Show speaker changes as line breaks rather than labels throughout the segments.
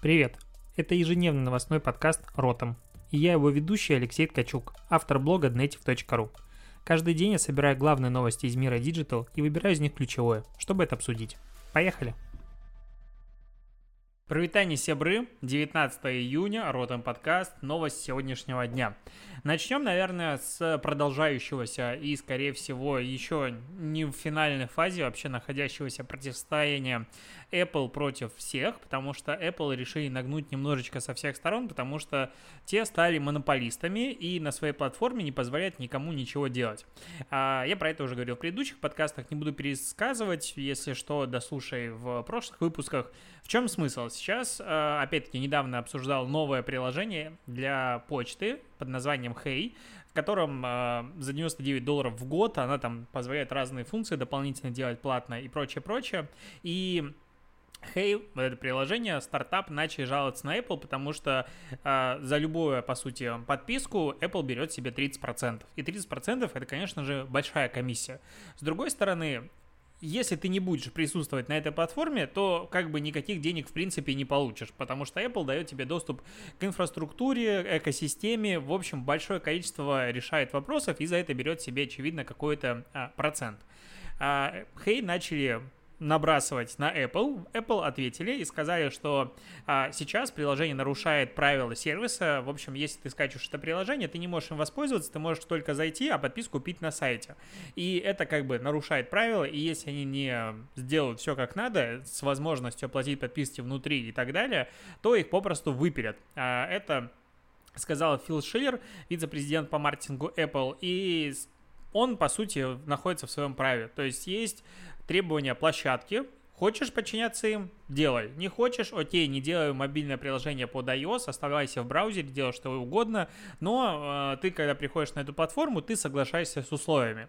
Привет! Это ежедневный новостной подкаст «Ротом». И я его ведущий Алексей Ткачук, автор блога dnetiv.ru. Каждый день я собираю главные новости из мира Digital и выбираю из них ключевое, чтобы это обсудить. Поехали! Провитание Себры, 19 июня, Ротом подкаст, новость сегодняшнего дня. Начнем, наверное, с продолжающегося и, скорее всего, еще не в финальной фазе вообще находящегося противостояния Apple против всех, потому что Apple решили нагнуть немножечко со всех сторон, потому что те стали монополистами и на своей платформе не позволяют никому ничего делать. А, я про это уже говорил в предыдущих подкастах, не буду пересказывать, если что, дослушай в прошлых выпусках. В чем смысл? Сейчас, а, опять-таки, недавно обсуждал новое приложение для почты под названием Hey, в котором э, за 99 долларов в год она там позволяет разные функции дополнительно делать платно и прочее, прочее. И Hey, это приложение, стартап начали жаловаться на Apple, потому что э, за любую, по сути, подписку Apple берет себе 30%. И 30% это, конечно же, большая комиссия. С другой стороны, если ты не будешь присутствовать на этой платформе, то как бы никаких денег в принципе не получишь, потому что Apple дает тебе доступ к инфраструктуре, экосистеме, в общем, большое количество решает вопросов и за это берет себе, очевидно, какой-то а, процент. А, Hey начали набрасывать на Apple. Apple ответили и сказали, что а, сейчас приложение нарушает правила сервиса. В общем, если ты скачиваешь это приложение, ты не можешь им воспользоваться, ты можешь только зайти, а подписку купить на сайте. И это как бы нарушает правила, и если они не сделают все как надо, с возможностью оплатить подписки внутри и так далее, то их попросту выпилят. А, это сказал Фил Шиллер, вице-президент по маркетингу Apple, и он, по сути, находится в своем праве. То есть есть требования площадки. Хочешь подчиняться им? Делай. Не хочешь? Окей, не делай мобильное приложение под iOS, оставайся в браузере, делай что угодно, но э, ты, когда приходишь на эту платформу, ты соглашаешься с условиями.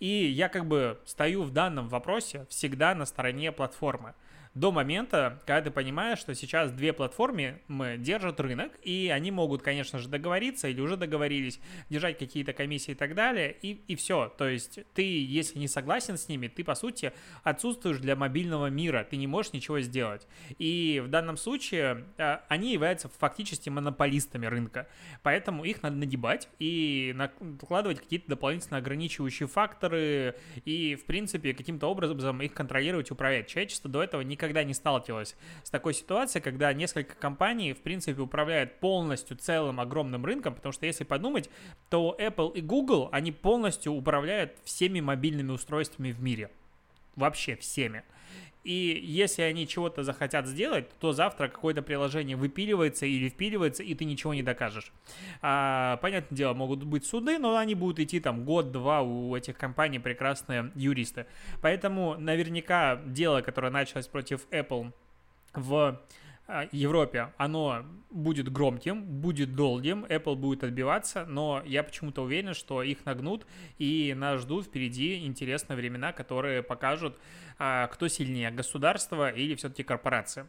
И я как бы стою в данном вопросе всегда на стороне платформы до момента, когда ты понимаешь, что сейчас две платформы держат рынок, и они могут, конечно же, договориться или уже договорились, держать какие-то комиссии и так далее, и, и все. То есть ты, если не согласен с ними, ты, по сути, отсутствуешь для мобильного мира, ты не можешь ничего сделать. И в данном случае а, они являются фактически монополистами рынка, поэтому их надо нагибать и накладывать какие-то дополнительно ограничивающие факторы и, в принципе, каким-то образом их контролировать, управлять. Человечество до этого никогда никогда не сталкивалась с такой ситуацией, когда несколько компаний, в принципе, управляют полностью целым огромным рынком, потому что если подумать, то Apple и Google, они полностью управляют всеми мобильными устройствами в мире. Вообще всеми. И если они чего-то захотят сделать, то завтра какое-то приложение выпиливается или впиливается, и ты ничего не докажешь. А, понятное дело, могут быть суды, но они будут идти там год-два у этих компаний прекрасные юристы. Поэтому наверняка дело, которое началось против Apple в Европе оно будет громким, будет долгим, Apple будет отбиваться, но я почему-то уверен, что их нагнут, и нас ждут впереди интересные времена, которые покажут, а, кто сильнее, государство или все-таки корпорация.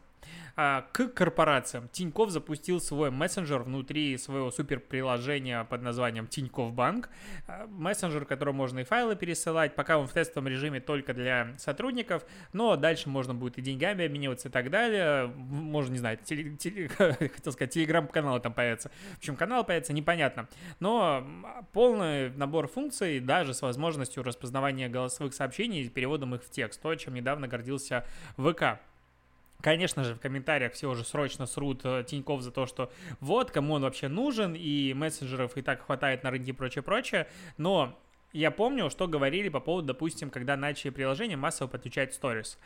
А, к корпорациям. Тиньков запустил свой мессенджер внутри своего суперприложения под названием Тиньков Банк. А, мессенджер, которым можно и файлы пересылать, пока он в тестовом режиме только для сотрудников, но дальше можно будет и деньгами обмениваться и так далее. Можно, не знаю, теле, теле, хотел сказать, телеграм-канал там появится. В общем, канал появится, непонятно. Но полный набор функций, даже с возможностью распознавания голосовых сообщений и переводом их в текст, то, чем недавно гордился ВК. Конечно же, в комментариях все уже срочно срут э, Тиньков за то, что вот, кому он вообще нужен, и мессенджеров и так хватает на рынке и прочее-прочее, но я помню, что говорили по поводу, допустим, когда начали приложение массово подключать Stories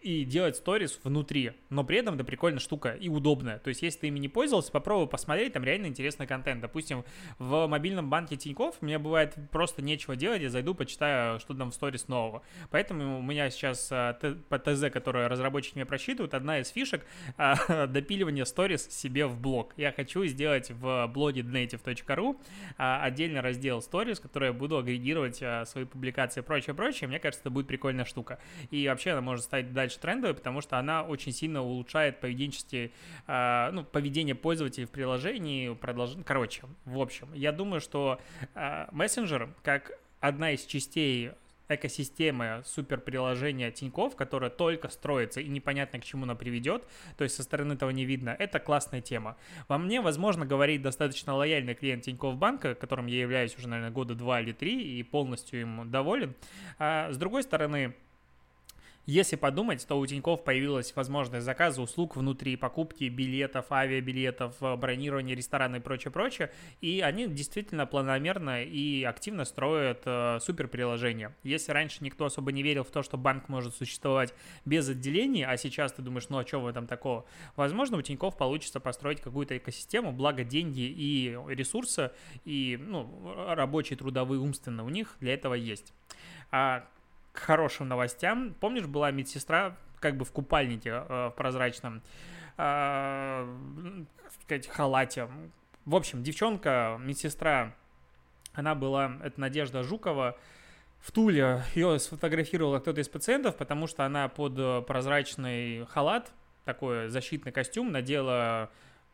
и делать Stories внутри, но при этом это прикольная штука и удобная. То есть, если ты ими не пользовался, попробуй посмотреть, там реально интересный контент. Допустим, в мобильном банке Тинькофф мне бывает просто нечего делать, я зайду, почитаю, что там в Stories нового. Поэтому у меня сейчас а, по ТЗ, которое разработчики мне просчитывают, одна из фишек а, допиливание Stories себе в блог. Я хочу сделать в блоге native.ru а, отдельный раздел Stories, который я буду агрегировать агрегировать а, свои публикации и прочее, прочее, мне кажется, это будет прикольная штука. И вообще она может стать дальше трендовой, потому что она очень сильно улучшает поведенческие, а, ну, поведение пользователей в приложении, продолж... короче, в общем, я думаю, что а, мессенджер, как одна из частей экосистемы суперприложения Тиньков, которая только строится и непонятно к чему она приведет, то есть со стороны этого не видно, это классная тема. Во мне, возможно, говорит достаточно лояльный клиент Тиньков банка, которым я являюсь уже, наверное, года два или три и полностью им доволен. А с другой стороны, если подумать, то у Тинькофф появилась возможность заказа услуг внутри покупки билетов, авиабилетов, э, бронирования ресторана и прочее, прочее. И они действительно планомерно и активно строят э, супер. Если раньше никто особо не верил в то, что банк может существовать без отделений, а сейчас ты думаешь, ну а что в этом такого? Возможно, у Тинькофф получится построить какую-то экосистему, благо деньги и ресурсы, и ну, рабочие, трудовые, умственные у них для этого есть. А хорошим новостям. Помнишь, была медсестра как бы в купальнике э, в прозрачном, э, сказать, халате. В общем, девчонка, медсестра, она была, это Надежда Жукова, в Туле ее сфотографировал кто-то из пациентов, потому что она под прозрачный халат, такой защитный костюм, надела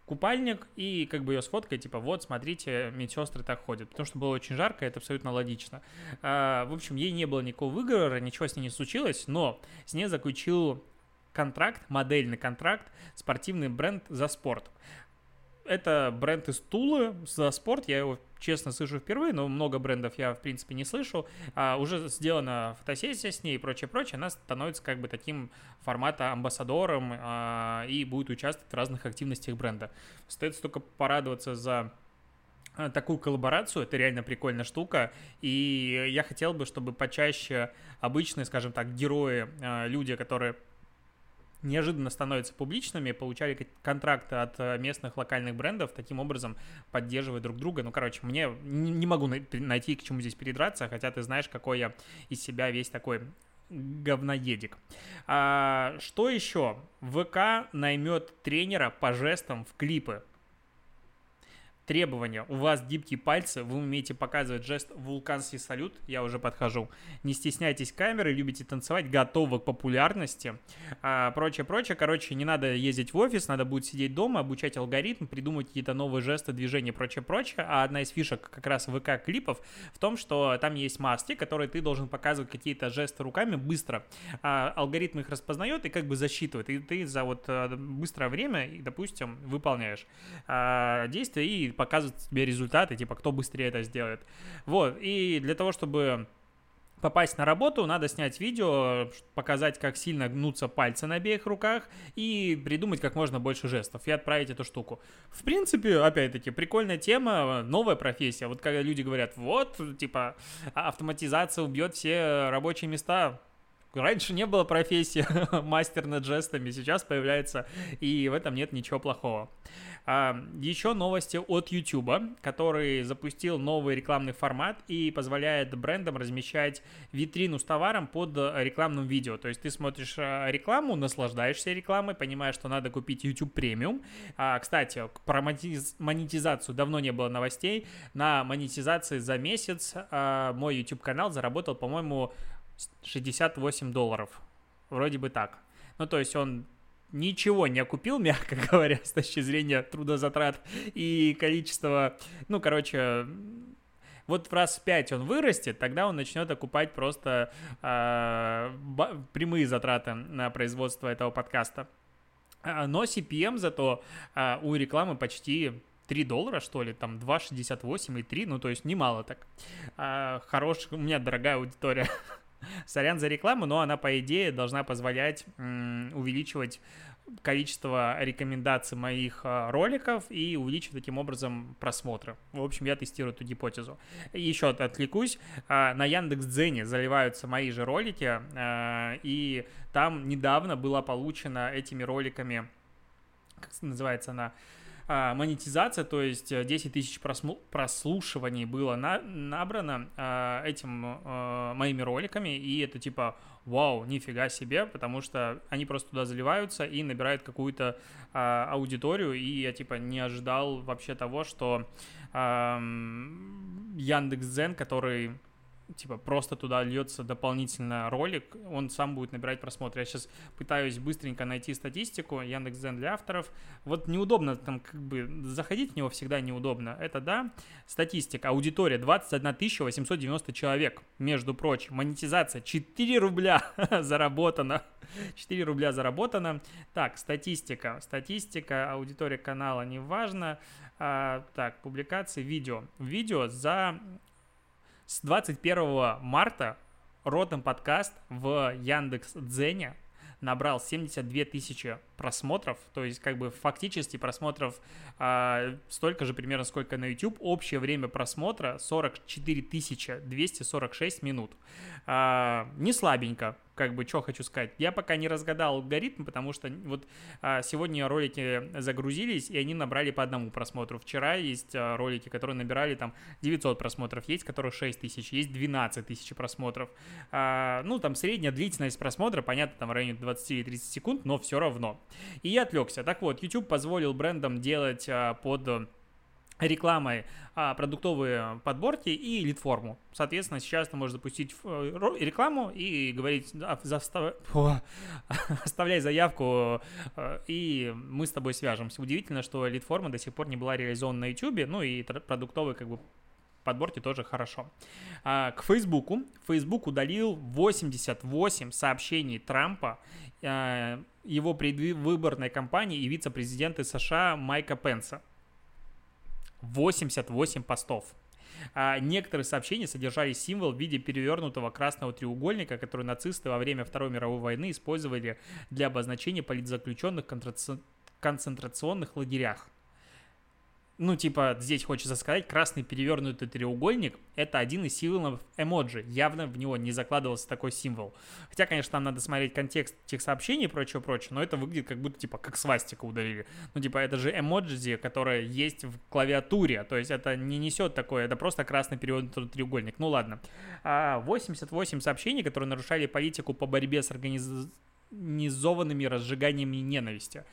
купальник и как бы ее сфоткать, типа, вот, смотрите, медсестры так ходят, потому что было очень жарко, это абсолютно логично. А, в общем, ей не было никакого выговора, ничего с ней не случилось, но с ней заключил контракт, модельный контракт, спортивный бренд «За спорт». Это бренд из Тулы за спорт. Я его, честно, слышу впервые, но много брендов я, в принципе, не слышу. А, уже сделана фотосессия с ней и прочее, прочее. Она становится как бы таким формата амбассадором а, и будет участвовать в разных активностях бренда. Остается только порадоваться за а, такую коллаборацию, это реально прикольная штука, и я хотел бы, чтобы почаще обычные, скажем так, герои, а, люди, которые неожиданно становятся публичными, получали контракты от э, местных локальных брендов, таким образом поддерживая друг друга. Ну, короче, мне не могу найти, к чему здесь передраться, хотя ты знаешь, какой я из себя весь такой говноедик. А, что еще? ВК наймет тренера по жестам в клипы. Требования. У вас гибкие пальцы, вы умеете показывать жест вулканский салют, я уже подхожу. Не стесняйтесь камеры, любите танцевать, готовы к популярности. А, прочее, прочее. Короче, не надо ездить в офис, надо будет сидеть дома, обучать алгоритм, придумать какие-то новые жесты, движения, прочее, прочее. А одна из фишек как раз ВК-клипов в том, что там есть маски, которые ты должен показывать какие-то жесты руками быстро. А, алгоритм их распознает и как бы засчитывает. И ты за вот э, быстрое время, допустим, выполняешь а, действия и показывать тебе результаты, типа, кто быстрее это сделает. Вот, и для того, чтобы попасть на работу, надо снять видео, показать, как сильно гнутся пальцы на обеих руках и придумать как можно больше жестов и отправить эту штуку. В принципе, опять-таки, прикольная тема, новая профессия. Вот когда люди говорят, вот, типа, автоматизация убьет все рабочие места, Раньше не было профессии мастер над жестами, сейчас появляется, и в этом нет ничего плохого. А, еще новости от YouTube, который запустил новый рекламный формат и позволяет брендам размещать витрину с товаром под рекламным видео. То есть ты смотришь а, рекламу, наслаждаешься рекламой, понимаешь, что надо купить YouTube премиум. А, кстати, про монетизацию давно не было новостей. На монетизации за месяц а, мой YouTube канал заработал, по-моему, 68 долларов. Вроде бы так. Ну, то есть он ничего не окупил, мягко говоря, с точки зрения трудозатрат и количества, ну, короче, вот в раз в 5 он вырастет, тогда он начнет окупать просто э, прямые затраты на производство этого подкаста. А, но CPM зато э, у рекламы почти 3 доллара, что ли, там 2,68 и 3, ну, то есть немало так. Э, хорош, у меня дорогая аудитория. Сорян за рекламу, но она, по идее, должна позволять увеличивать количество рекомендаций моих а, роликов и увеличивать таким образом просмотры. В общем, я тестирую эту гипотезу. Еще отвлекусь. А, на Яндекс.Дзене заливаются мои же ролики, а, и там недавно была получена этими роликами, как называется она, а, монетизация, то есть 10 э, тысяч прослушиваний было на, набрано а, этим а, моими роликами, и это типа вау, нифига себе, потому что они просто туда заливаются и набирают какую-то а, аудиторию, и я типа не ожидал вообще того, что а, Яндекс.Дзен, который типа просто туда льется дополнительно ролик, он сам будет набирать просмотры. Я сейчас пытаюсь быстренько найти статистику, Яндекс.Дзен для авторов. Вот неудобно там как бы заходить в него всегда неудобно. Это да. Статистика. Аудитория 21 890 человек, между прочим. Монетизация 4 рубля заработано. 4 рубля заработано. Так, статистика. Статистика, аудитория канала, неважно. А, так, публикации, видео. Видео за с 21 марта Ротом подкаст в Яндекс Дзене набрал 72 тысячи просмотров, то есть как бы фактически просмотров а, столько же примерно, сколько на YouTube. Общее время просмотра 44 246 минут. А, не слабенько, как бы, что хочу сказать. Я пока не разгадал алгоритм, потому что вот а, сегодня ролики загрузились, и они набрали по одному просмотру. Вчера есть а, ролики, которые набирали там 900 просмотров, есть которых 6 тысяч, есть 12 тысяч просмотров. А, ну, там средняя длительность просмотра, понятно, там в районе 20 или 30 секунд, но все равно. И я отвлекся. Так вот, YouTube позволил брендам делать а, под рекламой а, продуктовые подборки и лид-форму. Соответственно, сейчас ты можешь запустить э, рекламу и говорить, застав... оставляй заявку, э, и мы с тобой свяжемся. Удивительно, что лид-форма до сих пор не была реализована на YouTube, ну и продуктовые как бы подборки тоже хорошо. А, к Фейсбуку. Facebook удалил 88 сообщений Трампа, а, его предвыборной кампании и вице-президента США Майка Пенса. 88 постов. А некоторые сообщения содержали символ в виде перевернутого красного треугольника, который нацисты во время Второй мировой войны использовали для обозначения политзаключенных в концентрационных лагерях ну, типа, здесь хочется сказать, красный перевернутый треугольник — это один из символов эмоджи. Явно в него не закладывался такой символ. Хотя, конечно, там надо смотреть контекст тех сообщений и прочее-прочее, но это выглядит как будто, типа, как свастика удалили. Ну, типа, это же эмоджи, которая есть в клавиатуре, то есть это не несет такое, это просто красный перевернутый треугольник. Ну, ладно. 88 а, сообщений, которые нарушали политику по борьбе с организованными разжиганиями ненависти.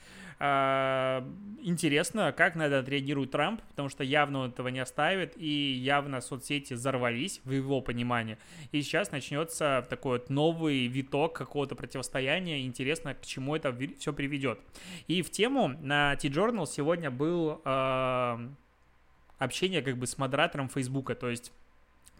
А, интересно, как на это отреагирует Трамп, потому что явно он этого не оставит, и явно соцсети взорвались в его понимании. И сейчас начнется такой вот новый виток какого-то противостояния. Интересно, к чему это все приведет. И в тему на T-Journal сегодня был э, общение как бы с модератором Фейсбука, то есть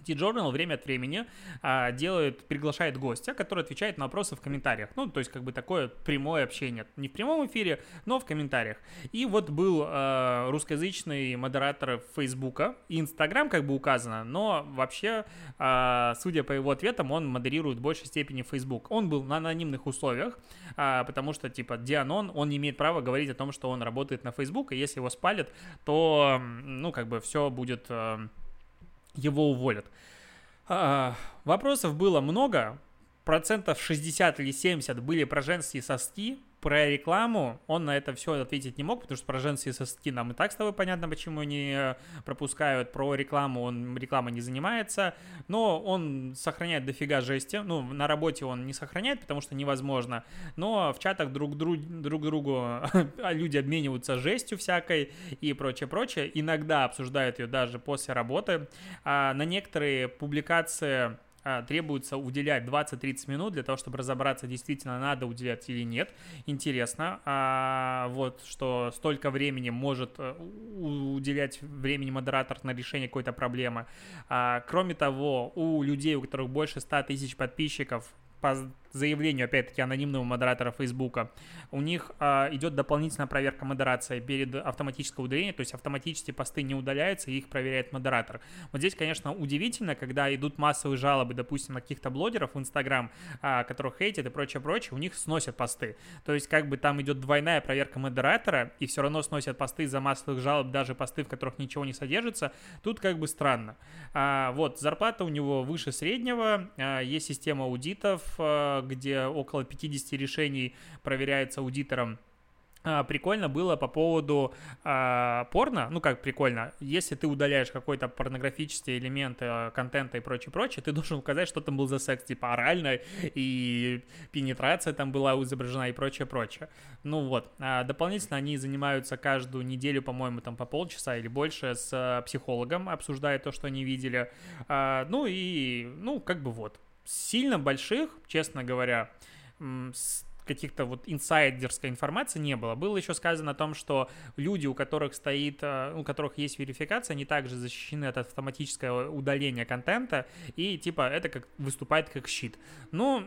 T-Journal время от времени а, делает, приглашает гостя, который отвечает на вопросы в комментариях. Ну, то есть, как бы такое прямое общение. Не в прямом эфире, но в комментариях. И вот был а, русскоязычный модератор Фейсбука и Инстаграм как бы указано, но вообще, а, судя по его ответам, он модерирует в большей степени Facebook. Он был на анонимных условиях, а, потому что, типа, Дианон, он не имеет права говорить о том, что он работает на Facebook, и если его спалят, то, ну, как бы все будет... А, его уволят. А, вопросов было много, процентов 60 или 70 были про женские соски, про рекламу он на это все ответить не мог, потому что про женские соски нам и так с тобой понятно, почему они э, пропускают. Про рекламу он реклама не занимается, но он сохраняет дофига жести. Ну, на работе он не сохраняет, потому что невозможно. Но в чатах друг, друг, друг другу люди обмениваются жестью всякой и прочее, прочее. Иногда обсуждают ее даже после работы. А на некоторые публикации а, требуется уделять 20-30 минут для того, чтобы разобраться, действительно надо уделять или нет. Интересно, а, вот что столько времени может э, уделять времени модератор на решение какой-то проблемы. А, кроме того, у людей, у которых больше 100 тысяч подписчиков, по заявлению, опять-таки, анонимного модератора Фейсбука, у них а, идет дополнительная проверка модерации перед автоматическое удаление, то есть автоматически посты не удаляются, и их проверяет модератор. Вот здесь, конечно, удивительно, когда идут массовые жалобы, допустим, на каких-то блогеров в Инстаграм, а, которых хейтят и прочее-прочее, у них сносят посты. То есть, как бы там идет двойная проверка модератора, и все равно сносят посты за массовых жалоб, даже посты, в которых ничего не содержится, тут как бы странно. А, вот, зарплата у него выше среднего, а, есть система аудитов, а, где около 50 решений проверяется аудитором. А, прикольно было по поводу а, порно, ну как прикольно, если ты удаляешь какой-то порнографический элемент а, контента и прочее, прочее, ты должен указать, что там был за секс, типа орально, и пенетрация там была изображена и прочее, прочее. Ну вот, а, дополнительно они занимаются каждую неделю, по-моему, там по полчаса или больше с а, психологом, обсуждая то, что они видели, а, ну и, ну как бы вот, сильно больших, честно говоря, каких-то вот инсайдерской информации не было. Было еще сказано о том, что люди, у которых стоит, э, у которых есть верификация, они также защищены от автоматического удаления контента, и типа это как выступает как щит. Ну,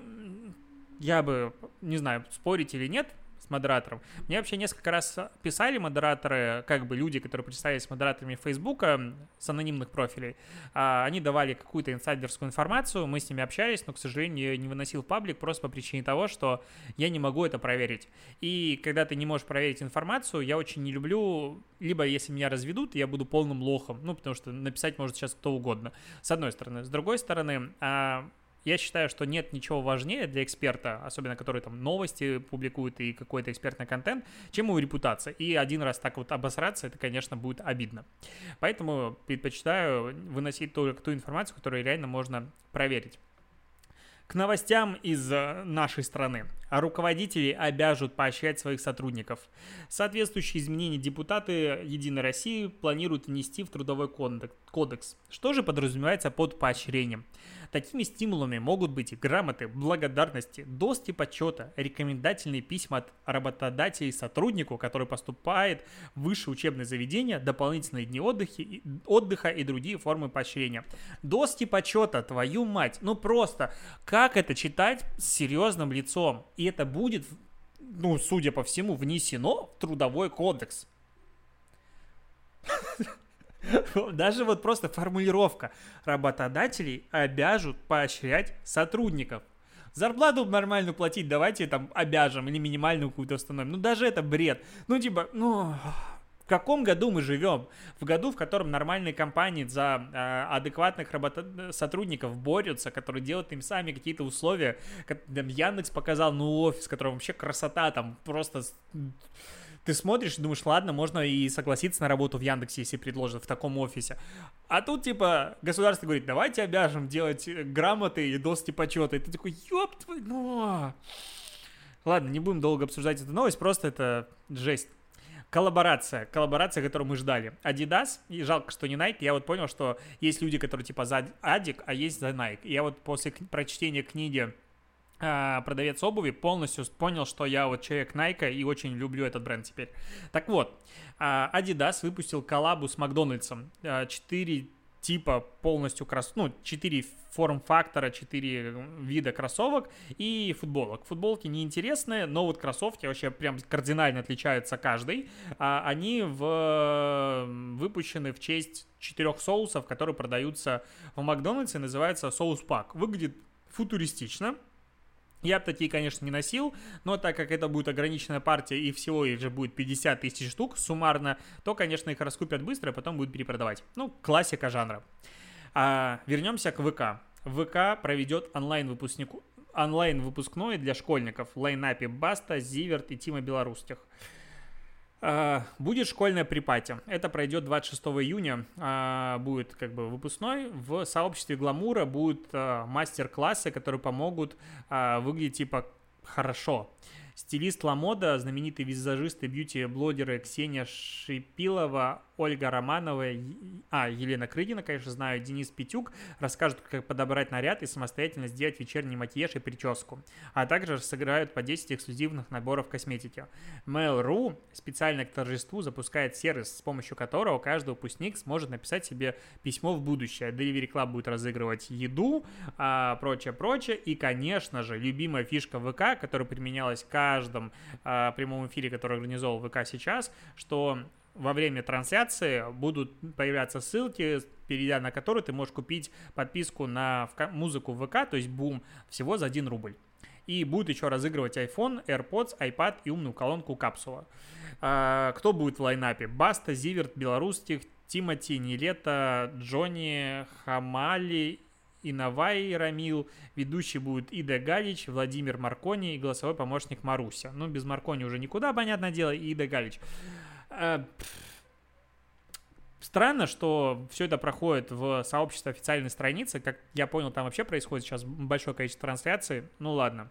я бы, не знаю, спорить или нет, с модератором. Мне вообще несколько раз писали модераторы, как бы люди, которые представились модераторами Фейсбука с анонимных профилей. А, они давали какую-то инсайдерскую информацию, мы с ними общались, но, к сожалению, я не выносил в паблик просто по причине того, что я не могу это проверить. И когда ты не можешь проверить информацию, я очень не люблю, либо если меня разведут, я буду полным лохом, ну, потому что написать может сейчас кто угодно, с одной стороны. С другой стороны, а, я считаю, что нет ничего важнее для эксперта, особенно который там новости публикует и какой-то экспертный контент, чем его репутация. И один раз так вот обосраться, это, конечно, будет обидно. Поэтому предпочитаю выносить только ту информацию, которую реально можно проверить. К новостям из э, нашей страны. Руководители обяжут поощрять своих сотрудников. Соответствующие изменения депутаты Единой России планируют внести в Трудовой кодекс. Что же подразумевается под поощрением? Такими стимулами могут быть грамоты, благодарности, доски почета, рекомендательные письма от работодателей сотруднику, который поступает в высшее учебное заведение, дополнительные дни отдыха, и другие формы поощрения. Доски почета, твою мать, ну просто, как это читать с серьезным лицом? И это будет, ну, судя по всему, внесено в трудовой кодекс. Даже вот просто формулировка. Работодателей обяжут поощрять сотрудников. Зарплату нормальную платить давайте там обяжем или минимальную какую-то установим. Ну даже это бред. Ну типа, ну... В каком году мы живем? В году, в котором нормальные компании за э, адекватных работа- сотрудников борются, которые делают им сами какие-то условия. Как, там, Яндекс показал, ну, офис, который вообще красота, там просто ты смотришь и думаешь, ладно, можно и согласиться на работу в Яндексе, если предложат в таком офисе. А тут, типа, государство говорит, давайте обяжем делать грамоты и доски почета. И ты такой, ёб твой, ну... Ладно, не будем долго обсуждать эту новость, просто это жесть. Коллаборация, коллаборация, которую мы ждали. Adidas, и жалко, что не Nike, я вот понял, что есть люди, которые типа за Адик, а есть за Nike. Я вот после прочтения книги а, продавец обуви полностью понял, что я вот человек Nike и очень люблю этот бренд теперь. Так вот, а, Adidas выпустил коллабу с Макдональдсом. А, четыре типа полностью крос... ну, четыре форм-фактора, четыре вида кроссовок и футболок. Футболки неинтересные, но вот кроссовки вообще прям кардинально отличаются каждый. Они в... выпущены в честь четырех соусов, которые продаются в Макдональдсе, называется соус-пак. Выглядит футуристично, я бы такие, конечно, не носил, но так как это будет ограниченная партия и всего их же будет 50 тысяч штук суммарно, то, конечно, их раскупят быстро, а потом будут перепродавать. Ну, классика жанра. А, вернемся к ВК. ВК проведет онлайн-выпускнику онлайн-выпускной для школьников в лайнапе Баста, Зиверт и Тима Белорусских. А, будет школьная припати. Это пройдет 26 июня. А, будет как бы выпускной. В сообществе Гламура будут а, мастер-классы, которые помогут выглядеть типа хорошо. Стилист Ламода, знаменитые визажисты, бьюти-блогеры Ксения Шипилова, Ольга Романова, а, Елена Крыгина, конечно, знаю, Денис Петюк расскажут, как подобрать наряд и самостоятельно сделать вечерний макияж и прическу, а также сыграют по 10 эксклюзивных наборов косметики. Mail.ru специально к торжеству запускает сервис, с помощью которого каждый выпускник сможет написать себе письмо в будущее. Delivery Club будет разыгрывать еду, а, прочее, прочее, и, конечно же, любимая фишка ВК, которая применялась в каждом а, прямом эфире, который организовал ВК сейчас, что во время трансляции будут появляться ссылки, перейдя на которые ты можешь купить подписку на музыку ВК, то есть бум, всего за 1 рубль. И будет еще разыгрывать iPhone, AirPods, iPad и умную колонку капсула. А, кто будет в лайнапе? Баста, Зиверт, Белорусских, Тимати, Нилета, Джонни, Хамали Инавай Рамил, ведущий будет Ида Галич, Владимир Маркони и голосовой помощник Маруся. Ну, без Маркони уже никуда, понятное дело, и Ида Галич. Э, странно, что все это проходит в сообществе официальной страницы. Как я понял, там вообще происходит сейчас большое количество трансляций. Ну ладно.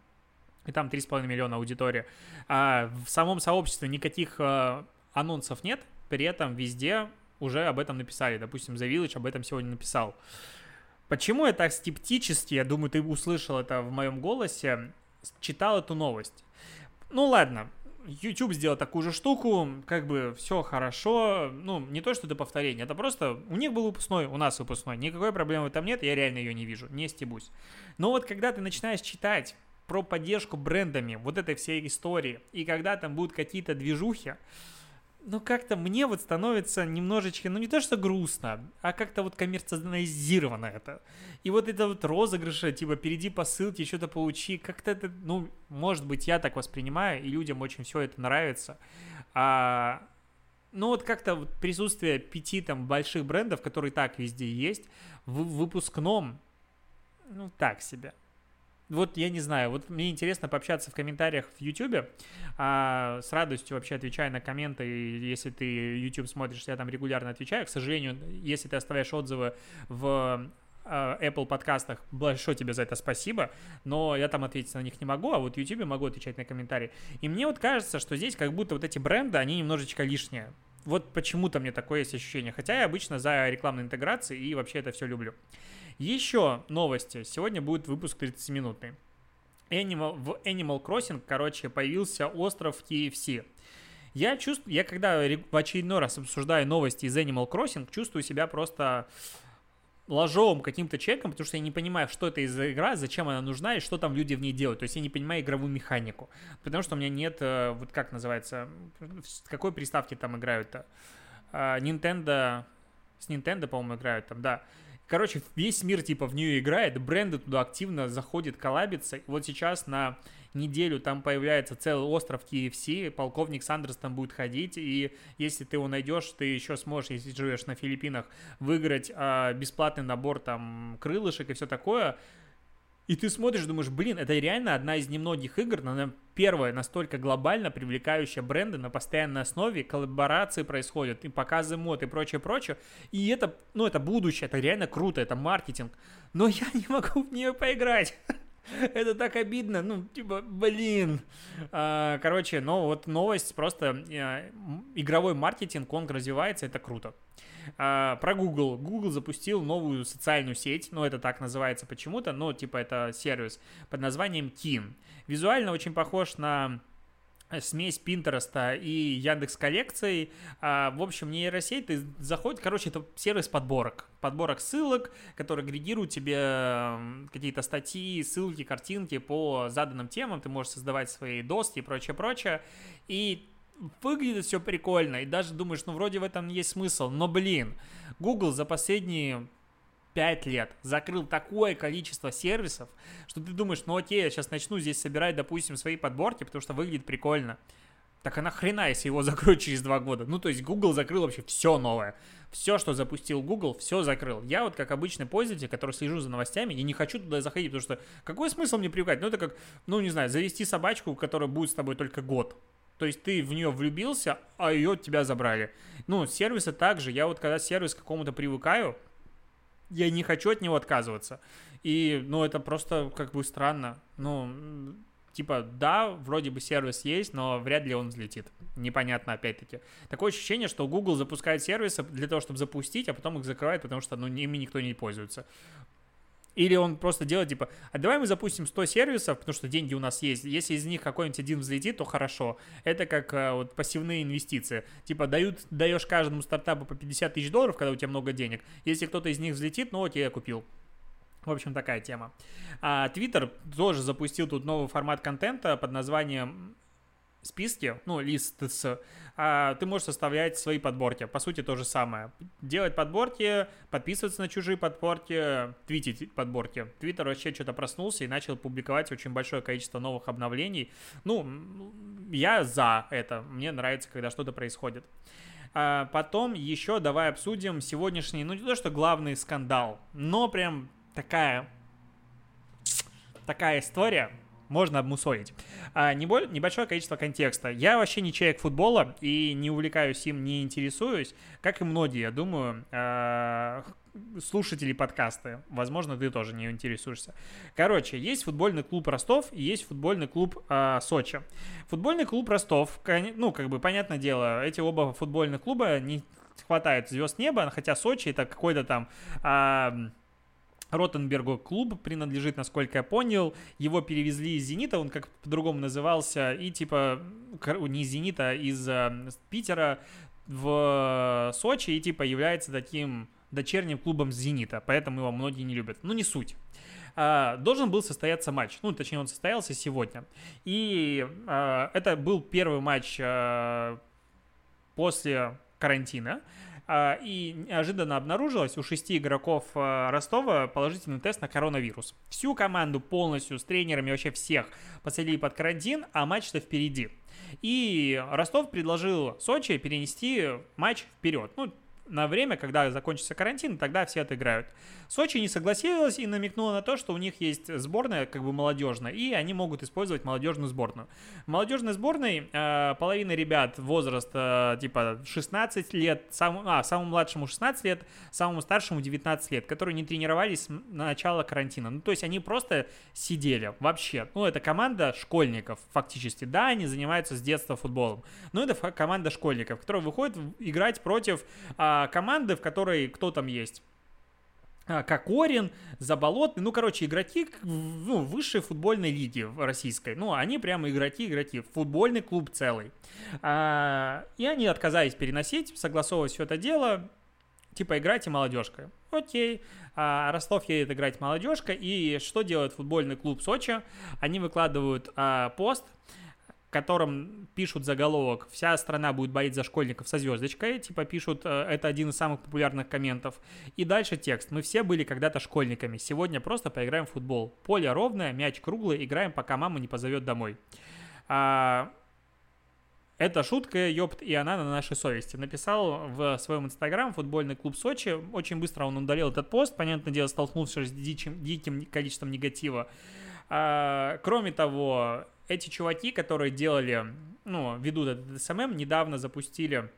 И там 3,5 миллиона аудитории. А в самом сообществе никаких э, анонсов нет. При этом везде уже об этом написали. Допустим, The Village об этом сегодня написал. Почему я так скептически, я думаю, ты услышал это в моем голосе, читал эту новость? Ну ладно, YouTube сделал такую же штуку, как бы все хорошо, ну, не то, что это повторение, это просто, у них был выпускной, у нас выпускной, никакой проблемы там нет, я реально ее не вижу, не стебусь. Но вот когда ты начинаешь читать про поддержку брендами вот этой всей истории, и когда там будут какие-то движухи, ну, как-то мне вот становится немножечко, ну, не то, что грустно, а как-то вот коммерциализировано это. И вот это вот розыгрыши, типа, перейди по ссылке, что-то получи, как-то это, ну, может быть, я так воспринимаю, и людям очень все это нравится. А, ну, вот как-то вот присутствие пяти там больших брендов, которые так везде есть, в выпускном, ну, так себе вот я не знаю, вот мне интересно пообщаться в комментариях в YouTube. А, с радостью вообще отвечаю на комменты. Если ты YouTube смотришь, я там регулярно отвечаю. К сожалению, если ты оставляешь отзывы в а, Apple подкастах, большое тебе за это спасибо, но я там ответить на них не могу, а вот в YouTube могу отвечать на комментарии. И мне вот кажется, что здесь как будто вот эти бренды, они немножечко лишние. Вот почему-то мне такое есть ощущение. Хотя я обычно за рекламной интеграцией и вообще это все люблю. Еще новости. Сегодня будет выпуск 30-минутный. Animal, в Animal Crossing, короче, появился остров KFC. Я чувствую, я когда в очередной раз обсуждаю новости из Animal Crossing, чувствую себя просто ложовым каким-то человеком, потому что я не понимаю, что это за игра, зачем она нужна и что там люди в ней делают. То есть я не понимаю игровую механику. Потому что у меня нет, э, вот как называется, с какой приставки там играют-то? А, Nintendo, с Nintendo, по-моему, играют там, да. Короче, весь мир типа в нее играет, бренды туда активно заходят, коллабятся. Вот сейчас на неделю там появляется целый остров KFC, полковник Сандерс там будет ходить, и если ты его найдешь, ты еще сможешь, если живешь на Филиппинах, выиграть а, бесплатный набор там крылышек и все такое. И ты смотришь, думаешь, блин, это реально одна из немногих игр, она первая настолько глобально привлекающая бренды на постоянной основе, коллаборации происходят, и показы мод и прочее, прочее. И это, ну, это будущее, это реально круто, это маркетинг. Но я не могу в нее поиграть. Это так обидно, ну, типа, блин. А, короче, ну вот новость, просто э, игровой маркетинг, он развивается, это круто. А, про Google. Google запустил новую социальную сеть, ну, это так называется почему-то, но, типа, это сервис под названием Kin. Визуально очень похож на смесь Пинтереста и Яндекс коллекций. А, в общем, нейросеть, ты заходишь, короче, это сервис подборок. Подборок ссылок, который агрегирует тебе какие-то статьи, ссылки, картинки по заданным темам. Ты можешь создавать свои доски и прочее, прочее. И выглядит все прикольно. И даже думаешь, ну, вроде в этом есть смысл. Но, блин, Google за последние 5 лет закрыл такое количество сервисов, что ты думаешь, ну окей, я сейчас начну здесь собирать, допустим, свои подборки, потому что выглядит прикольно. Так а нахрена, если его закроют через два года? Ну, то есть Google закрыл вообще все новое. Все, что запустил Google, все закрыл. Я вот как обычный пользователь, который слежу за новостями, я не хочу туда заходить, потому что какой смысл мне привыкать? Ну, это как, ну, не знаю, завести собачку, которая будет с тобой только год. То есть ты в нее влюбился, а ее от тебя забрали. Ну, сервисы также. Я вот когда сервис к какому-то привыкаю, я не хочу от него отказываться. И, ну, это просто как бы странно. Ну, типа, да, вроде бы сервис есть, но вряд ли он взлетит. Непонятно, опять-таки. Такое ощущение, что Google запускает сервисы для того, чтобы запустить, а потом их закрывает, потому что, ну, ими никто не пользуется. Или он просто делает, типа, а давай мы запустим 100 сервисов, потому что деньги у нас есть. Если из них какой-нибудь один взлетит, то хорошо. Это как а, вот пассивные инвестиции. Типа, дают, даешь каждому стартапу по 50 тысяч долларов, когда у тебя много денег. Если кто-то из них взлетит, ну окей, я купил. В общем, такая тема. А Twitter тоже запустил тут новый формат контента под названием списки, ну, лист с, а, ты можешь составлять свои подборки. По сути, то же самое. Делать подборки, подписываться на чужие подборки, твитить подборки. Твиттер вообще что-то проснулся и начал публиковать очень большое количество новых обновлений. Ну, я за это. Мне нравится, когда что-то происходит. А потом еще давай обсудим сегодняшний, ну не то что главный скандал, но прям такая, такая история, можно обмусолить. А, небольшое количество контекста. Я вообще не человек футбола и не увлекаюсь им, не интересуюсь, как и многие, я думаю, а, слушатели подкаста. Возможно, ты тоже не интересуешься. Короче, есть футбольный клуб Ростов и есть футбольный клуб э, Сочи. Футбольный клуб Ростов, ну, как бы, понятное дело, эти оба футбольных клуба не хватает звезд неба, хотя Сочи это какой-то там... Э, Ротенбергу клуб принадлежит, насколько я понял. Его перевезли из «Зенита», он как по-другому назывался, и типа не из «Зенита», а из э, Питера в Сочи, и типа является таким дочерним клубом «Зенита», поэтому его многие не любят. Ну, не суть. А, должен был состояться матч, ну, точнее, он состоялся сегодня. И а, это был первый матч а, после карантина. И неожиданно обнаружилось у шести игроков Ростова положительный тест на коронавирус. Всю команду полностью с тренерами вообще всех посадили под карантин, а матч-то впереди. И Ростов предложил Сочи перенести матч вперед. Ну, на время, когда закончится карантин, тогда все отыграют. Сочи не согласилась и намекнула на то, что у них есть сборная, как бы молодежная, и они могут использовать молодежную сборную. В молодежной сборной э, половина ребят возраста э, типа 16 лет, сам, а, самому младшему 16 лет, самому старшему 19 лет, которые не тренировались на начало карантина. Ну, то есть они просто сидели вообще. Ну, это команда школьников фактически. Да, они занимаются с детства футболом, но это команда школьников, которая выходит играть против э, команды, в которой кто там есть а, Кокорин, Заболотный, ну, короче, игроки ну, высшей футбольной лиги российской. Ну, они прямо игроки-игроки, футбольный клуб целый. А, и они отказались переносить, согласовывать все это дело, типа, играйте молодежкой. Окей, а, Ростов едет играть молодежка, и что делает футбольный клуб Сочи? Они выкладывают а, пост, котором пишут заголовок «Вся страна будет болеть за школьников со звездочкой», типа пишут, э, это один из самых популярных комментов. И дальше текст. «Мы все были когда-то школьниками. Сегодня просто поиграем в футбол. Поле ровное, мяч круглый, играем, пока мама не позовет домой». А, это шутка, ёпт, и она на нашей совести. Написал в своем инстаграм футбольный клуб Сочи. Очень быстро он удалил этот пост, понятное дело, столкнулся с дичим, диким количеством негатива. А, кроме того, эти чуваки, которые делали, ну, ведут этот СММ, недавно запустили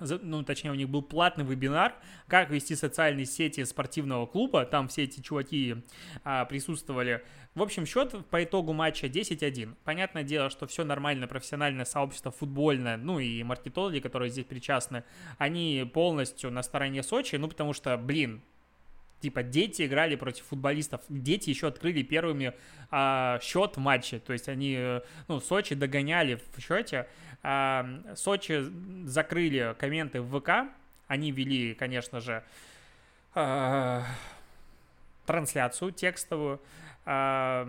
ну, точнее, у них был платный вебинар, как вести социальные сети спортивного клуба, там все эти чуваки а, присутствовали. В общем, счет по итогу матча 10-1. Понятное дело, что все нормальное профессиональное сообщество футбольное, ну и маркетологи, которые здесь причастны, они полностью на стороне Сочи, ну, потому что, блин, типа дети играли против футболистов, дети еще открыли первыми а, счет в матче, то есть они, э, ну, Сочи догоняли в счете, а, Сочи закрыли комменты в ВК, они вели, конечно же, а, трансляцию текстовую, а,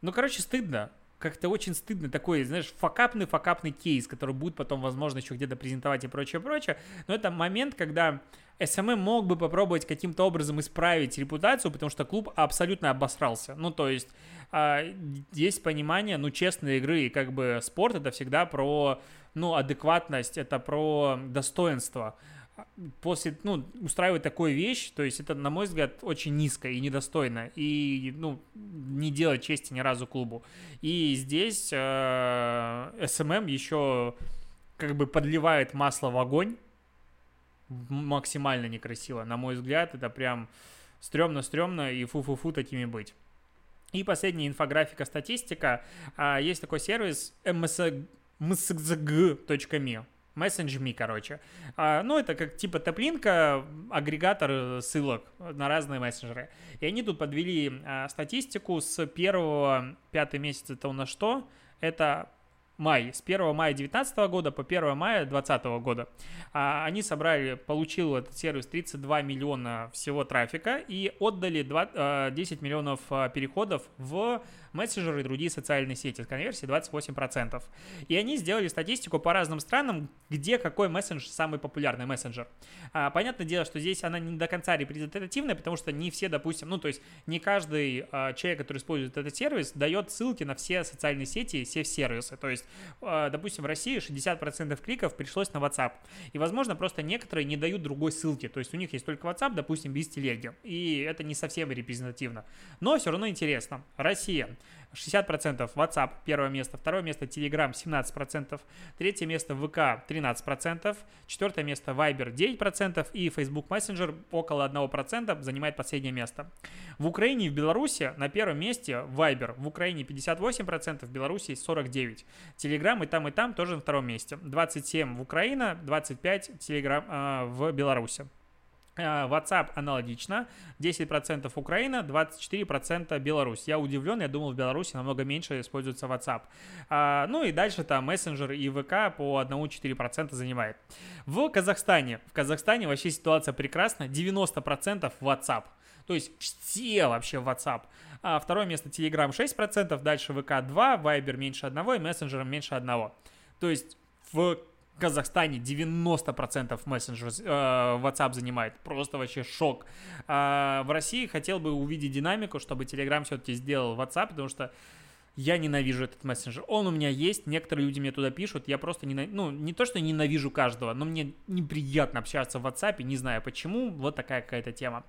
ну, короче, стыдно, как-то очень стыдно. Такой, знаешь, факапный факапный кейс, который будет потом, возможно, еще где-то презентовать и прочее, прочее. Но это момент, когда СММ мог бы попробовать каким-то образом исправить репутацию, потому что клуб абсолютно обосрался. Ну, то есть а, есть понимание, ну, честной игры, и как бы спорт это всегда про, ну, адекватность, это про достоинство после, ну, устраивать такую вещь, то есть это, на мой взгляд, очень низко и недостойно, и, ну, не делать чести ни разу клубу. И здесь э, СММ еще как бы подливает масло в огонь, максимально некрасиво, на мой взгляд, это прям стрёмно-стрёмно и фу-фу-фу такими быть. И последняя инфографика, статистика. А, есть такой сервис msg.me. MessageMe, короче. А, ну, это как типа топлинка, агрегатор ссылок на разные мессенджеры. И они тут подвели а, статистику с первого, пятый месяц это у нас что? Это май, с 1 мая 2019 года по 1 мая 2020 года. А, они собрали, получил этот сервис 32 миллиона всего трафика и отдали 2, 10 а, миллионов а, переходов в мессенджеры и другие социальные сети с конверсией 28%. И они сделали статистику по разным странам, где какой мессенджер самый популярный мессенджер. А, понятное дело, что здесь она не до конца репрезентативная, потому что не все, допустим, ну, то есть не каждый а, человек, который использует этот сервис, дает ссылки на все социальные сети все сервисы. То есть, а, допустим, в России 60% кликов пришлось на WhatsApp. И, возможно, просто некоторые не дают другой ссылки. То есть у них есть только WhatsApp, допустим, без телеги. И это не совсем репрезентативно. Но все равно интересно. Россия. 60% WhatsApp первое место, второе место Telegram 17%, третье место ВК 13%, четвертое место Viber 9% и Facebook Messenger около 1% занимает последнее место. В Украине и в Беларуси на первом месте Viber, в Украине 58%, в Беларуси 49%. Telegram и там и там тоже на втором месте. 27 в Украине, 25 Telegram э, в Беларуси. Э, WhatsApp аналогично, 10% Украина, 24% Беларусь. Я удивлен, я думал, в Беларуси намного меньше используется WhatsApp. А, ну и дальше там мессенджер и ВК по 1-4% занимает. В Казахстане, в Казахстане вообще ситуация прекрасна, 90% WhatsApp. То есть все вообще WhatsApp. А второе место Telegram 6%, дальше ВК 2, Viber меньше 1 и мессенджером меньше 1. То есть в Казахстане 90% мессенджер э, WhatsApp занимает. Просто вообще шок. А в России хотел бы увидеть динамику, чтобы Telegram все-таки сделал WhatsApp, потому что я ненавижу этот мессенджер. Он у меня есть, некоторые люди мне туда пишут, я просто ненавижу, ну, не то, что ненавижу каждого, но мне неприятно общаться в WhatsApp, не знаю почему, вот такая какая-то тема.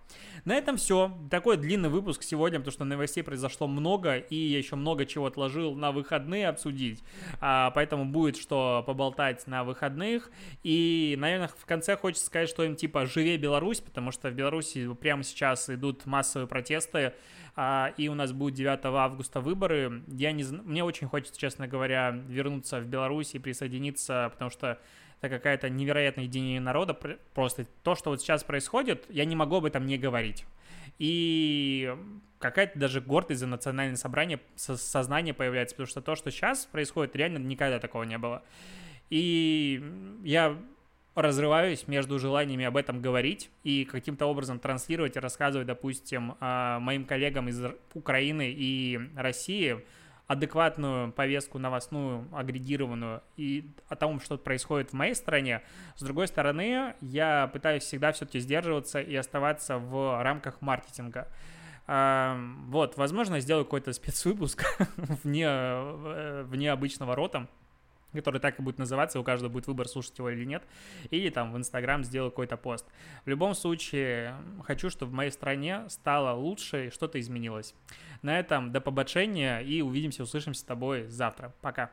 На этом все. Такой длинный выпуск сегодня, потому что новостей произошло много, и я еще много чего отложил на выходные обсудить, а, поэтому будет что поболтать на выходных. И, наверное, в конце хочется сказать, что им типа «Живее Беларусь», потому что в Беларуси прямо сейчас идут массовые протесты, и у нас будет 9 августа выборы. Я не мне очень хочется, честно говоря, вернуться в Беларусь и присоединиться, потому что это какая-то невероятное единение народа. Просто то, что вот сейчас происходит, я не могу об этом не говорить. И какая-то даже гордость за национальное собрание, сознание появляется, потому что то, что сейчас происходит, реально никогда такого не было. И я разрываюсь между желаниями об этом говорить и каким-то образом транслировать и рассказывать, допустим, а, моим коллегам из Украины и России адекватную повестку новостную, агрегированную и о том, что происходит в моей стране. С другой стороны, я пытаюсь всегда все-таки сдерживаться и оставаться в рамках маркетинга. А, вот, возможно, сделаю какой-то спецвыпуск вне, э, вне обычного рота, который так и будет называться, у каждого будет выбор, слушать его или нет, или там в Инстаграм сделаю какой-то пост. В любом случае, хочу, чтобы в моей стране стало лучше и что-то изменилось. На этом до побочения и увидимся, услышимся с тобой завтра. Пока.